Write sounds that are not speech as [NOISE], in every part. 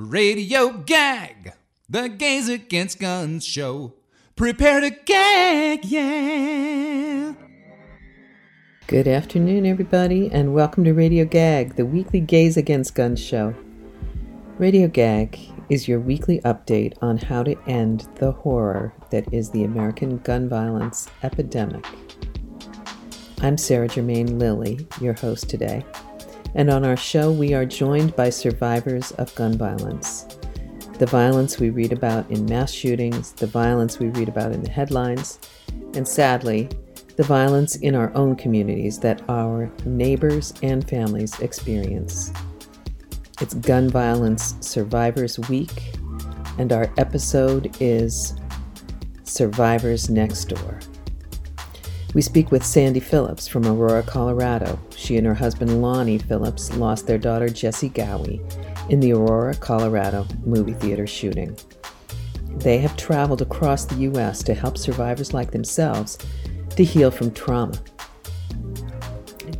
Radio Gag, the Gays Against Guns show. Prepare to gag, yeah. Good afternoon, everybody, and welcome to Radio Gag, the weekly Gays Against Guns show. Radio Gag is your weekly update on how to end the horror that is the American gun violence epidemic. I'm Sarah Germain Lilly, your host today. And on our show, we are joined by survivors of gun violence. The violence we read about in mass shootings, the violence we read about in the headlines, and sadly, the violence in our own communities that our neighbors and families experience. It's Gun Violence Survivors Week, and our episode is Survivors Next Door. We speak with Sandy Phillips from Aurora, Colorado. She and her husband Lonnie Phillips lost their daughter Jessie Ghawi in the Aurora, Colorado movie theater shooting. They have traveled across the U.S. to help survivors like themselves to heal from trauma.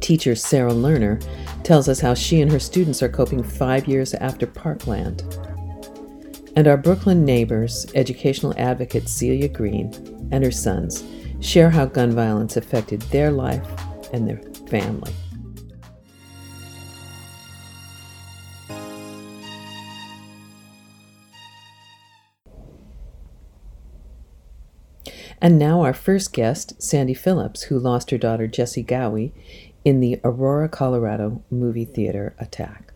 Teacher Sarah Lerner tells us how she and her students are coping five years after Parkland. And our Brooklyn neighbors, educational advocate Celia Green and her sons, share how gun violence affected their life and their family. And now, our first guest, Sandy Phillips, who lost her daughter Jessie Ghawi in the Aurora, Colorado movie theater attack.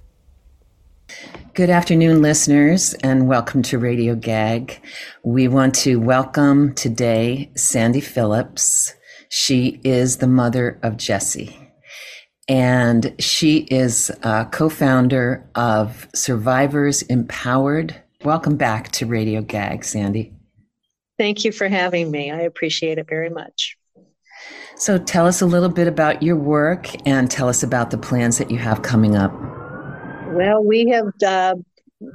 Good afternoon, listeners, and welcome to Radio Gag. We want to welcome today Sandy Phillips. She is the mother of Jesse, and she is a co founder of Survivors Empowered. Welcome back to Radio Gag, Sandy. Thank you for having me. I appreciate it very much. So, tell us a little bit about your work and tell us about the plans that you have coming up. Well, we have uh,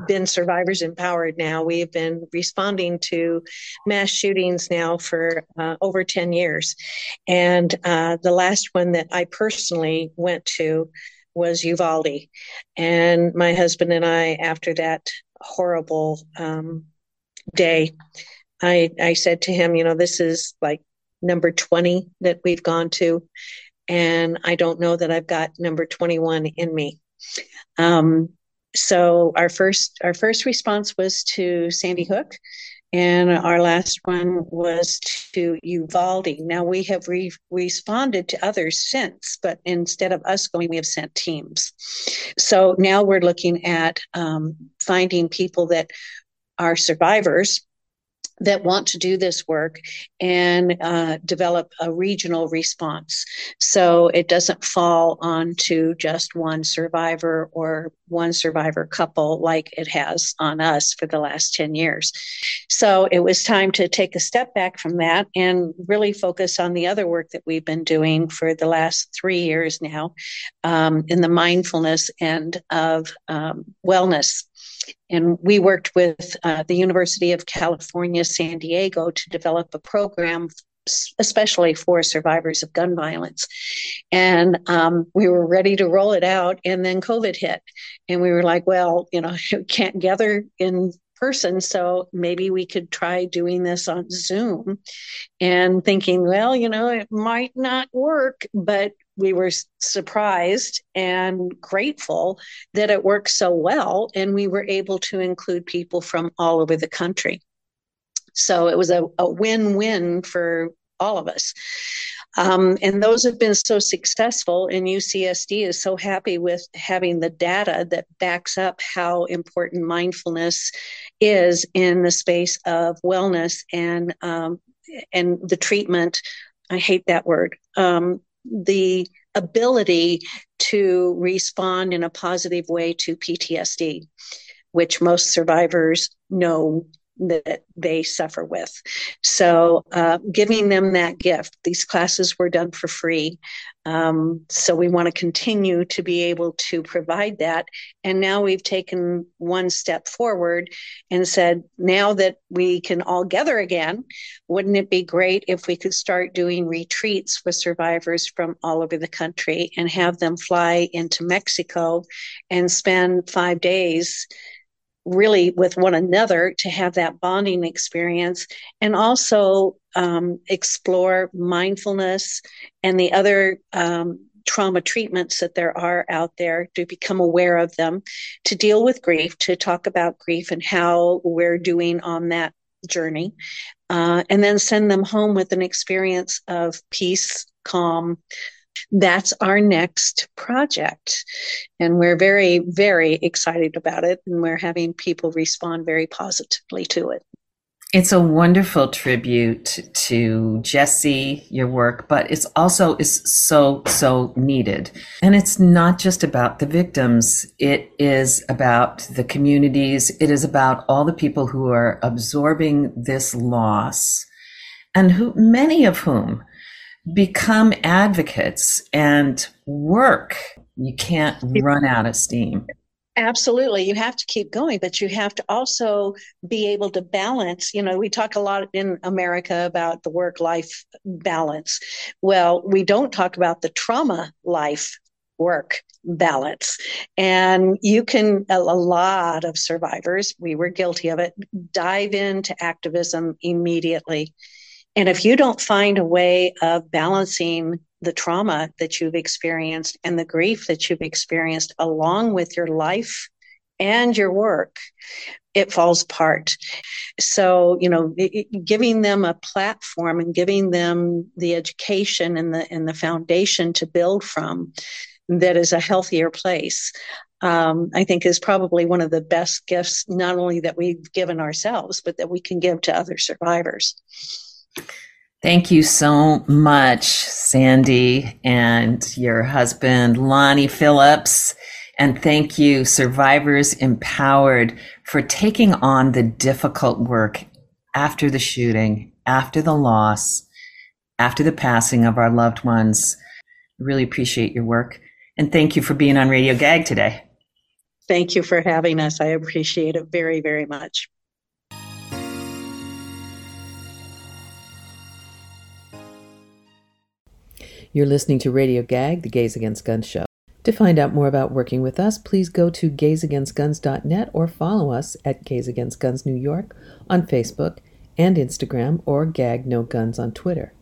been survivors empowered now. We have been responding to mass shootings now for uh, over 10 years. And uh, the last one that I personally went to was Uvalde. And my husband and I, after that horrible um, day, I, I said to him, you know, this is like number 20 that we've gone to. And I don't know that I've got number 21 in me. Um, so our first our first response was to Sandy Hook, and our last one was to Uvalde. Now we have re- responded to others since, but instead of us going, we have sent teams. So now we're looking at um, finding people that are survivors that want to do this work and uh, develop a regional response. So it doesn't fall onto just one survivor or one survivor couple like it has on us for the last 10 years. So it was time to take a step back from that and really focus on the other work that we've been doing for the last three years now um, in the mindfulness end of um, wellness and we worked with uh, the University of California, San Diego to develop a program especially for survivors of gun violence. And um, we were ready to roll it out, and then COVID hit. And we were like, well, you know, [LAUGHS] we can't gather in person, so maybe we could try doing this on Zoom. And thinking, well, you know, it might not work, but we were surprised and grateful that it worked so well and we were able to include people from all over the country. So it was a, a win-win for all of us. Um, and those have been so successful and ucsd is so happy with having the data that backs up how important mindfulness is in the space of wellness and um, and the treatment. I hate that word. Um, the ability to respond in a positive way to PTSD, which most survivors know that they suffer with. So, uh, giving them that gift. These classes were done for free. Um, so, we want to continue to be able to provide that. And now we've taken one step forward and said, now that we can all gather again, wouldn't it be great if we could start doing retreats with survivors from all over the country and have them fly into Mexico and spend five days? Really with one another to have that bonding experience and also um, explore mindfulness and the other um, trauma treatments that there are out there to become aware of them to deal with grief to talk about grief and how we're doing on that journey uh, and then send them home with an experience of peace calm that's our next project. And we're very, very excited about it. And we're having people respond very positively to it. It's a wonderful tribute to Jesse, your work, but it's also is so so needed. And it's not just about the victims. It is about the communities. It is about all the people who are absorbing this loss and who many of whom become advocates and work. You can't run out of steam. Absolutely. You have to keep going, but you have to also be able to balance. You know, we talk a lot in America about the work life balance. Well, we don't talk about the trauma life work balance. And you can, a, lot of survivors, we were guilty of it, dive into activism immediately and if you don't find a way of balancing the trauma that you've experienced and the grief that you've experienced along with your life and your work, it falls apart. So, you know, giving them a platform and giving them the education and the and the foundation to build from that is a healthier place. Um, I think is probably one of the best gifts, not only that we've given ourselves, but that we can give to other survivors. Thank you so much, Sandy, and your husband, Lonnie Phillips. And thank you, Survivors Empowered, for taking on the difficult work after the shooting, after the loss, after the passing of our loved ones. Really appreciate your work. And thank you for being on Radio Gag today. Thank you for having us. I appreciate it very, very much. You're listening to Radio Gag, the Gays Against Guns show. To find out more about working with us, please go to gaysagainstguns.net or follow us at Gays Against Guns New York on Facebook and Instagram or Gag No Guns on Twitter.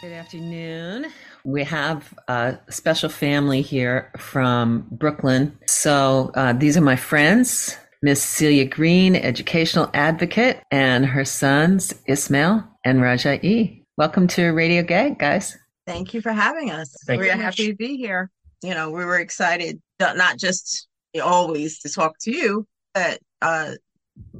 Good afternoon. We have a special family here from Brooklyn. So uh, these are my friends, Miss Celia Green, educational advocate, and her sons, Ismail and Rajai. Welcome to Radio Gag, guys. Thank you for having us. Thank we're happy to be here. You know, we were excited not just always to talk to you, but uh,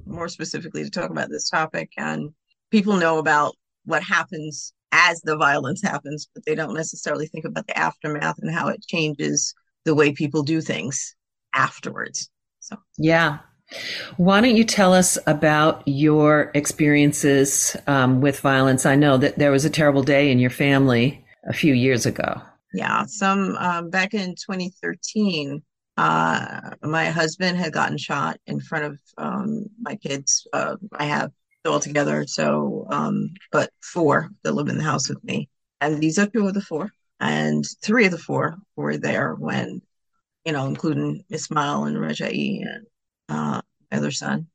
more specifically to talk about this topic. And people know about what happens as the violence happens, but they don't necessarily think about the aftermath and how it changes the way people do things afterwards. So, yeah, why don't you tell us about your experiences um, with violence? I know that there was a terrible day in your family a few years ago. Yeah, some um, back in 2013, uh, my husband had gotten shot in front of um, my kids. Uh, I have all together, so um, but four that live in the house with me, and these are two of the four, and three of the four were there when, you know, including Ismail and Rajai and uh, my other son.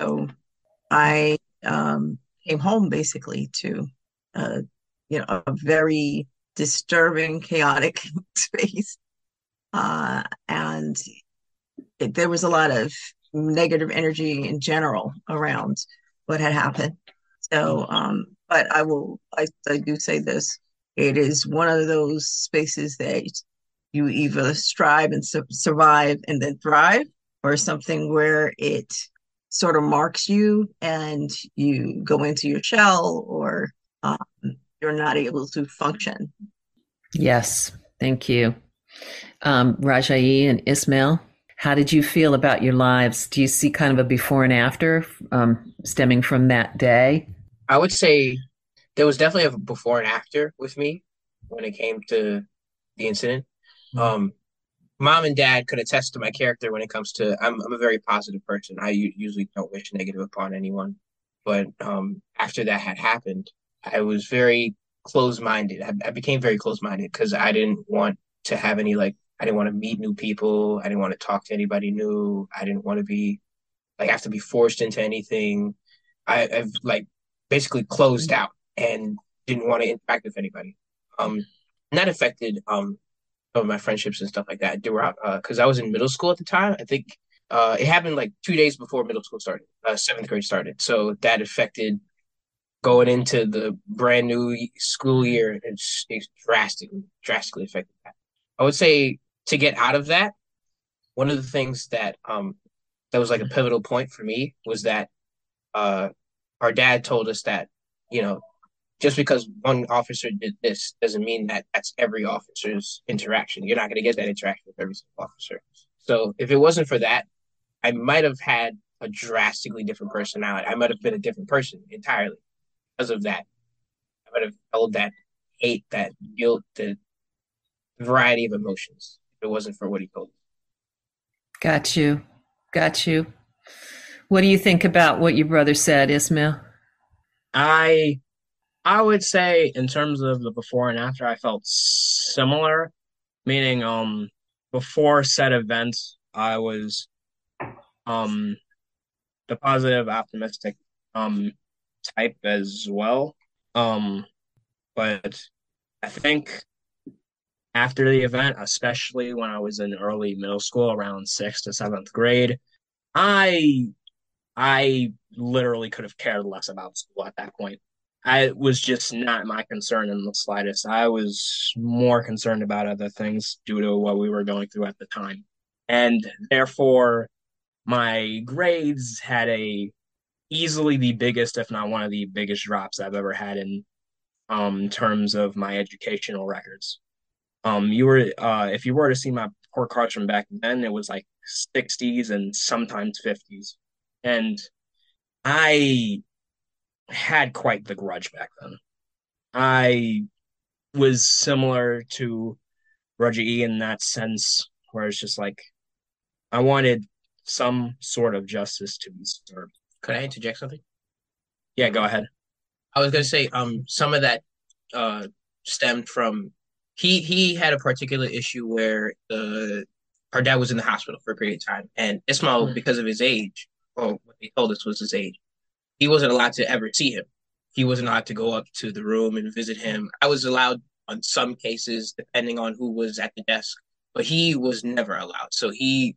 So I um, came home basically to, uh, you know, a very disturbing, chaotic [LAUGHS] space. Uh, and it, there was a lot of negative energy in general around what had happened. So, um, but I will, I, I do say this it is one of those spaces that you either strive and su- survive and then thrive, or something where it sort of marks you and you go into your shell or um, you're not able to function. Yes, thank you. Um, Rajai and Ismail, how did you feel about your lives? Do you see kind of a before and after um, stemming from that day? I would say there was definitely a before and after with me when it came to the incident. Mm-hmm. Um, mom and dad could attest to my character when it comes to I'm I'm a very positive person. I usually don't wish negative upon anyone, but um, after that had happened, I was very close minded. I, I, became very close minded because I didn't want to have any like I didn't want to meet new people. I didn't want to talk to anybody new. I didn't want to be like have to be forced into anything. I, I've like basically closed out and didn't want to interact with anybody. Um, and that affected um of my friendships and stuff like that. Were because uh, I was in middle school at the time. I think uh, it happened like two days before middle school started, uh, seventh grade started. So that affected going into the brand new school year. It's, it's drastically, drastically affected that. I would say to get out of that, one of the things that um that was like a pivotal point for me was that uh our dad told us that you know just because one officer did this doesn't mean that that's every officer's interaction. You're not going to get that interaction with every single officer. So if it wasn't for that, I might have had a drastically different personality. I might have been a different person entirely because of that. I might have felt that hate, that guilt, the variety of emotions if it wasn't for what he told me. Got you. Got you. What do you think about what your brother said, Ismail? I I would say in terms of the before and after, I felt similar, meaning um before said events, I was um the positive, optimistic um type as well. Um, but I think after the event, especially when I was in early middle school, around sixth to seventh grade, I I literally could have cared less about school at that point. I was just not my concern in the slightest. I was more concerned about other things due to what we were going through at the time. And therefore, my grades had a easily the biggest, if not one of the biggest drops I've ever had in um terms of my educational records. Um, you were uh, if you were to see my report cards from back then, it was like 60s and sometimes 50s, and I had quite the grudge back then. I was similar to Roger E in that sense, where it's just like I wanted some sort of justice to be served. Could I interject something? Yeah, go ahead. I was gonna say, um, some of that uh stemmed from he he had a particular issue where the our dad was in the hospital for a period of time, and Ismail, mm-hmm. because of his age, or what they told us was his age, he wasn't allowed to ever see him. He wasn't allowed to go up to the room and visit him. I was allowed on some cases, depending on who was at the desk, but he was never allowed. So he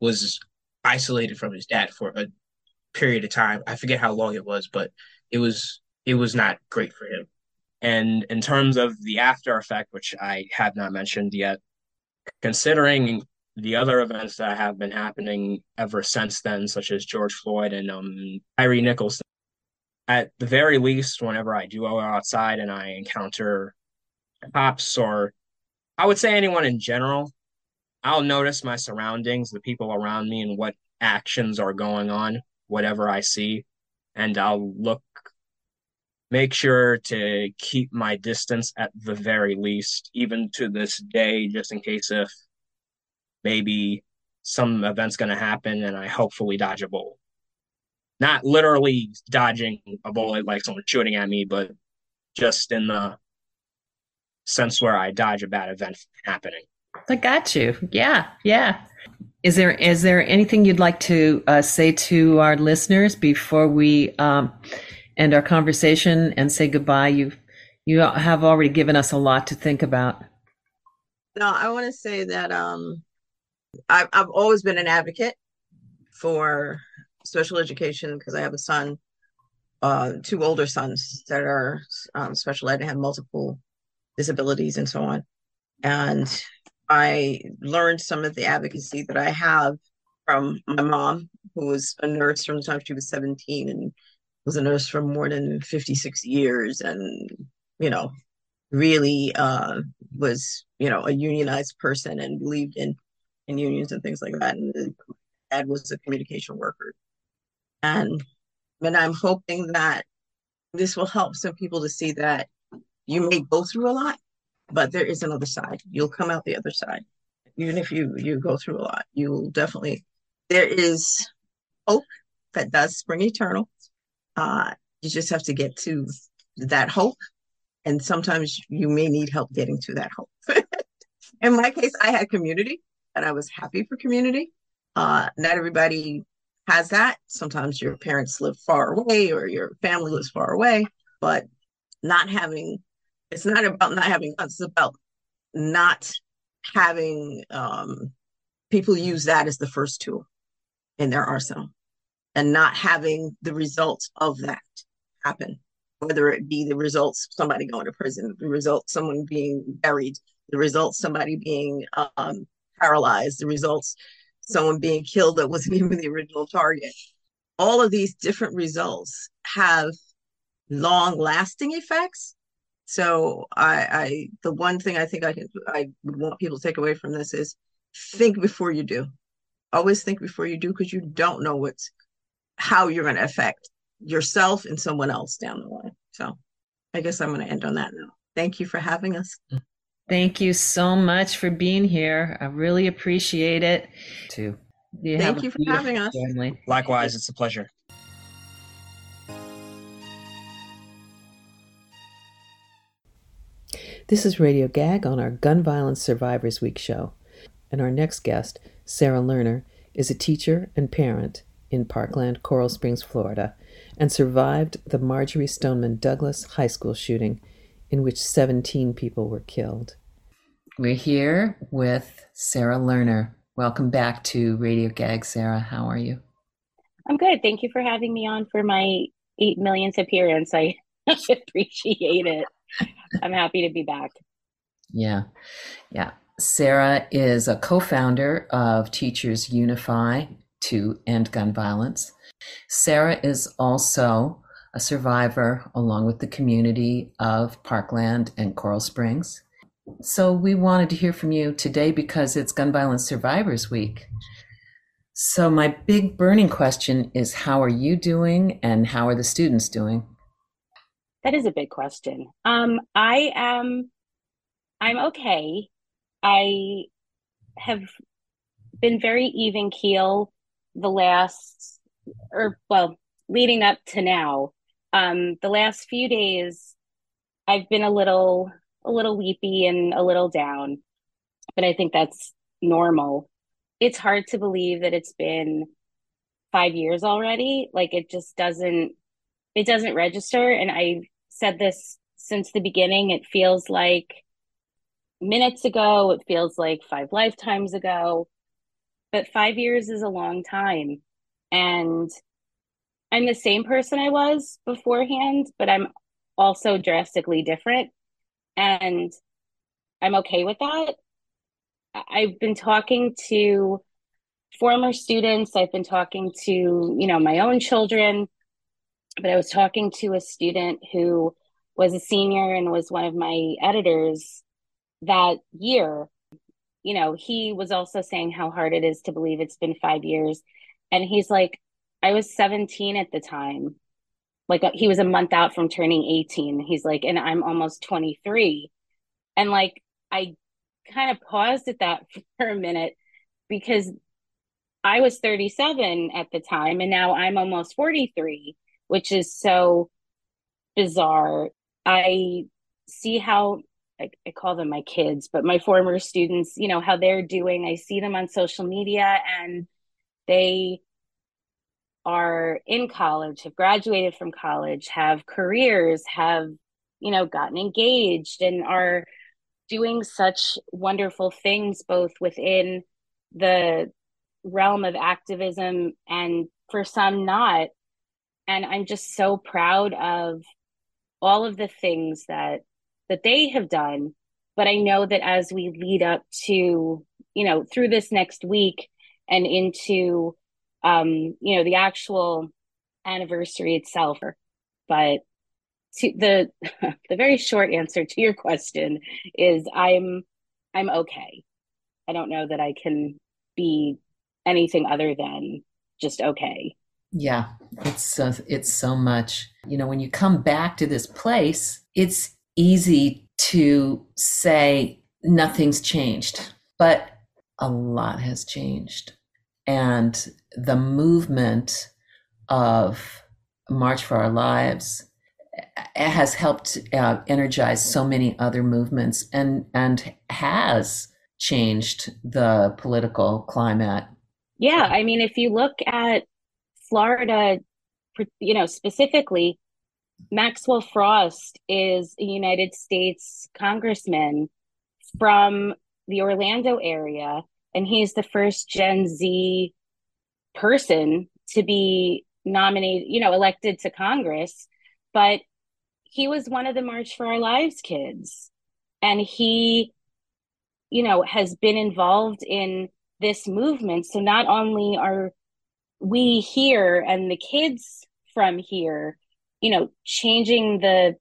was isolated from his dad for a period of time. I forget how long it was, but it was it was not great for him. And in terms of the after effect, which I have not mentioned yet, considering the other events that have been happening ever since then, such as George Floyd and um, Tyre Nichols, at the very least, whenever I do go outside and I encounter cops or I would say anyone in general, I'll notice my surroundings, the people around me, and what actions are going on, whatever I see, and I'll look, make sure to keep my distance at the very least, even to this day, just in case if maybe some event's going to happen and I hopefully dodge a bullet. Not literally dodging a bullet like someone shooting at me, but just in the sense where I dodge a bad event happening. I got you. Yeah, yeah. Is there is there anything you'd like to uh, say to our listeners before we um, end our conversation and say goodbye? You you have already given us a lot to think about. No, I want to say that um, I've, I've always been an advocate for special education because I have a son, uh, two older sons that are um, special ed and have multiple disabilities and so on. And I learned some of the advocacy that I have from my mom, who was a nurse from the time she was 17 and was a nurse for more than 56 years and, you know, really uh, was, you know, a unionized person and believed in in unions and things like that. And dad was a communication worker. And and I'm hoping that this will help some people to see that you may go through a lot, but there is another side. You'll come out the other side. Even if you you go through a lot, you will definitely there is hope that does spring eternal. Uh, you just have to get to that hope. And sometimes you may need help getting to that hope. [LAUGHS] in my case, I had community and I was happy for community. Uh, not everybody has that. Sometimes your parents live far away or your family lives far away, but not having it's not about not having it's about not having um, people use that as the first tool in their arsenal and not having the results of that happen whether it be the results somebody going to prison the results someone being buried the results somebody being um, paralyzed the results someone being killed that wasn't [LAUGHS] even the original target all of these different results have long lasting effects so I, I the one thing i think i can i would want people to take away from this is think before you do always think before you do because you don't know what's how you're going to affect yourself and someone else down the line. So I guess I'm going to end on that note. Thank you for having us. Mm. Thank you so much for being here. I really appreciate it. Too. You Thank you for having us. Family. Likewise, it's a pleasure. This is Radio Gag on our Gun Violence Survivors Week show. And our next guest, Sarah Lerner, is a teacher and parent in Parkland, Coral Springs, Florida, and survived the Marjory Stoneman Douglas High School shooting, in which 17 people were killed. We're here with Sarah Lerner. Welcome back to Radio Gag, Sarah. How are you? I'm good. Thank you for having me on for my eight millionth appearance. I [LAUGHS] appreciate it. I'm happy to be back. Yeah. Yeah. Sarah is a co founder of Teachers Unify to End Gun Violence. Sarah is also a survivor, along with the community of Parkland and Coral Springs. So we wanted to hear from you today because it's Gun Violence Survivors Week. So my big burning question is how are you doing and how are the students doing? That is a big question. Um, I am I'm okay. I have been very even keel the last, or well, leading up to now. Um, the last few days, I've been a little, a little weepy and a little down, but I think that's normal. It's hard to believe that it's been five years already. Like it just doesn't, it doesn't register. And I said this since the beginning. It feels like minutes ago. It feels like five lifetimes ago. But five years is a long time. And I'm the same person I was beforehand, but I'm also drastically different. And I'm okay with that. I've been talking to former students, I've been talking to, you know, my own children, but I was talking to a student who was a senior and was one of my editors that year, you know, he was also saying how hard it is to believe it's been five years. And he's like, I was 17 at the time. Like he was a month out from turning 18. He's like, and I'm almost 23. And like, I kind of paused at that [LAUGHS] for a minute because I was 37 at the time and now I'm almost 43, which is so bizarre. I see how I, I call them my kids, but my former students, you know, how they're doing. I see them on social media and they are in college, have graduated from college, have careers, have, you know, gotten engaged and are doing such wonderful things both within the realm of activism and for some not. And I'm just so proud of all of the things that that they have done. But I know that as we lead up to, you know, through this next week and into, um, you know, the actual anniversary itself. But to the [LAUGHS] the very short answer to your question is I'm I'm okay. I don't know that I can be anything other than just okay. Yeah, it's so it's so much. You know, when you come back to this place, it's easy to say nothing's changed, but a lot has changed. And the movement of March for Our Lives has helped uh, energize so many other movements and and has changed the political climate. Yeah, I mean, if you look at Florida, you know, specifically, Maxwell Frost is a United States congressman from the Orlando area, and he's the first Gen Z person to be nominated, you know, elected to Congress. But he was one of the March for Our Lives kids. And he, you know, has been involved in this movement. So not only are we here and the kids from here, you know, changing the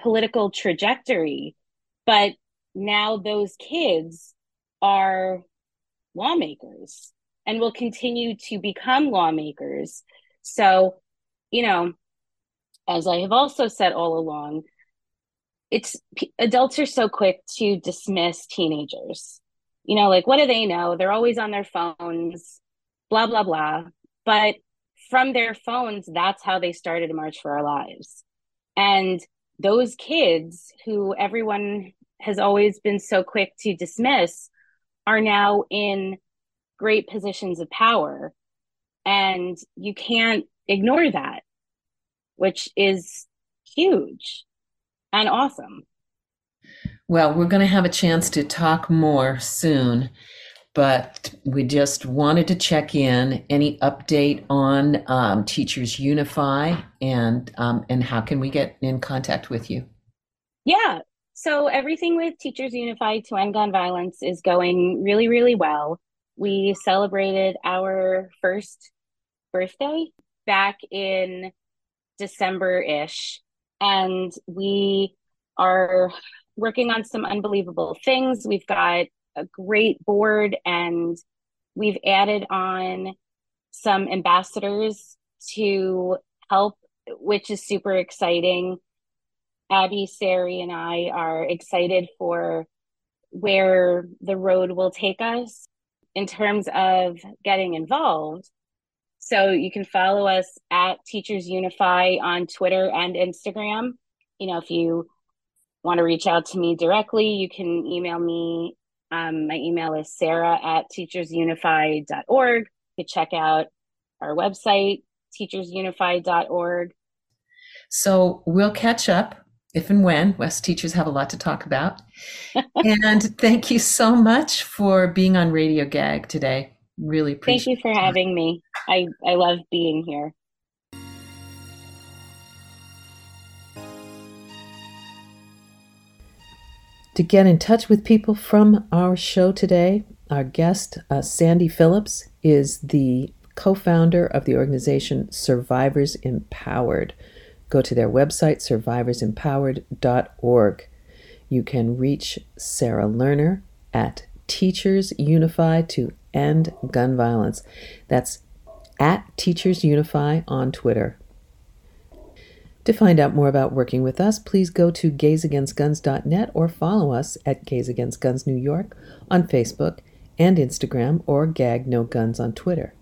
political trajectory, but now those kids are lawmakers and will continue to become lawmakers. So, you know, as I have also said all along, it's adults are so quick to dismiss teenagers. You know, like what do they know? They're always on their phones, blah blah blah. But from their phones, that's how they started to March for Our Lives. And those kids who everyone has always been so quick to dismiss are now in great positions of power. And you can't ignore that, which is huge and awesome. Well, we're going to have a chance to talk more soon, but we just wanted to check in. Any update on um, Teachers Unify and um, and how can we get in contact with you? Yeah, so everything with Teachers Unified to End Gun Violence is going really, really well. We celebrated our first birthday back in December ish, and we are working on some unbelievable things. We've got a great board, and we've added on some ambassadors to help, which is super exciting. Abby, Sari, and I are excited for where the road will take us in terms of getting involved. So you can follow us at Teachers Unify on Twitter and Instagram. You know, if you want to reach out to me directly, you can email me. Um, my email is sarah at teachersunify.org. You can check out our website, teachersunify.org. So we'll catch up if and when West teachers have a lot to talk about. and thank you so much for being on Radio Gag today. Really appreciate Thank you for having me. I, I love being here. To get in touch with people from our show today, our guest, uh, Sandy Phillips, is the co founder of the organization Survivors Empowered go to their website, survivorsempowered.org. You can reach Sarah Lerner at Teachers Unify to End Gun Violence. That's at Teachers Unify on Twitter. To find out more about working with us, please go to gaysagainstguns.net or follow us at Gays Against Guns New York on Facebook and Instagram or Gag No Guns on Twitter.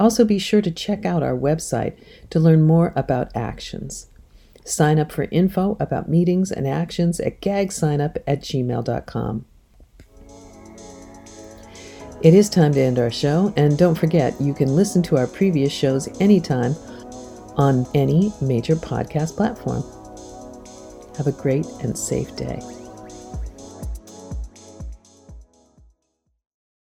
Also, be sure to check out our website to learn more about actions. Sign up for info about meetings and actions at gagsignup at gmail.com. It is time to end our show, and don't forget you can listen to our previous shows anytime on any major podcast platform. Have a great and safe day.